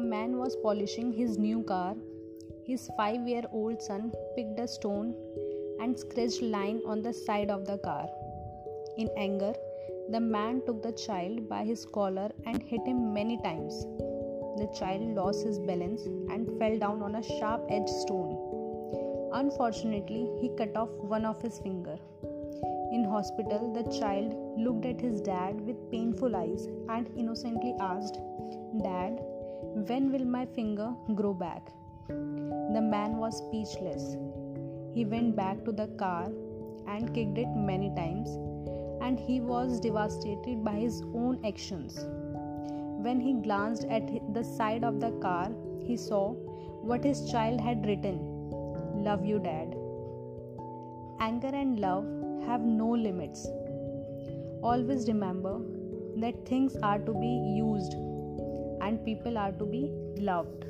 man was polishing his new car. His five year old son picked a stone and scratched line on the side of the car. In anger, the man took the child by his collar and hit him many times. The child lost his balance and fell down on a sharp edged stone. Unfortunately, he cut off one of his finger. In hospital, the child looked at his dad with painful eyes and innocently asked, Dad, when will my finger grow back? The man was speechless. He went back to the car and kicked it many times, and he was devastated by his own actions. When he glanced at the side of the car, he saw what his child had written Love you, Dad. Anger and love have no limits. Always remember that things are to be used and people are to be loved.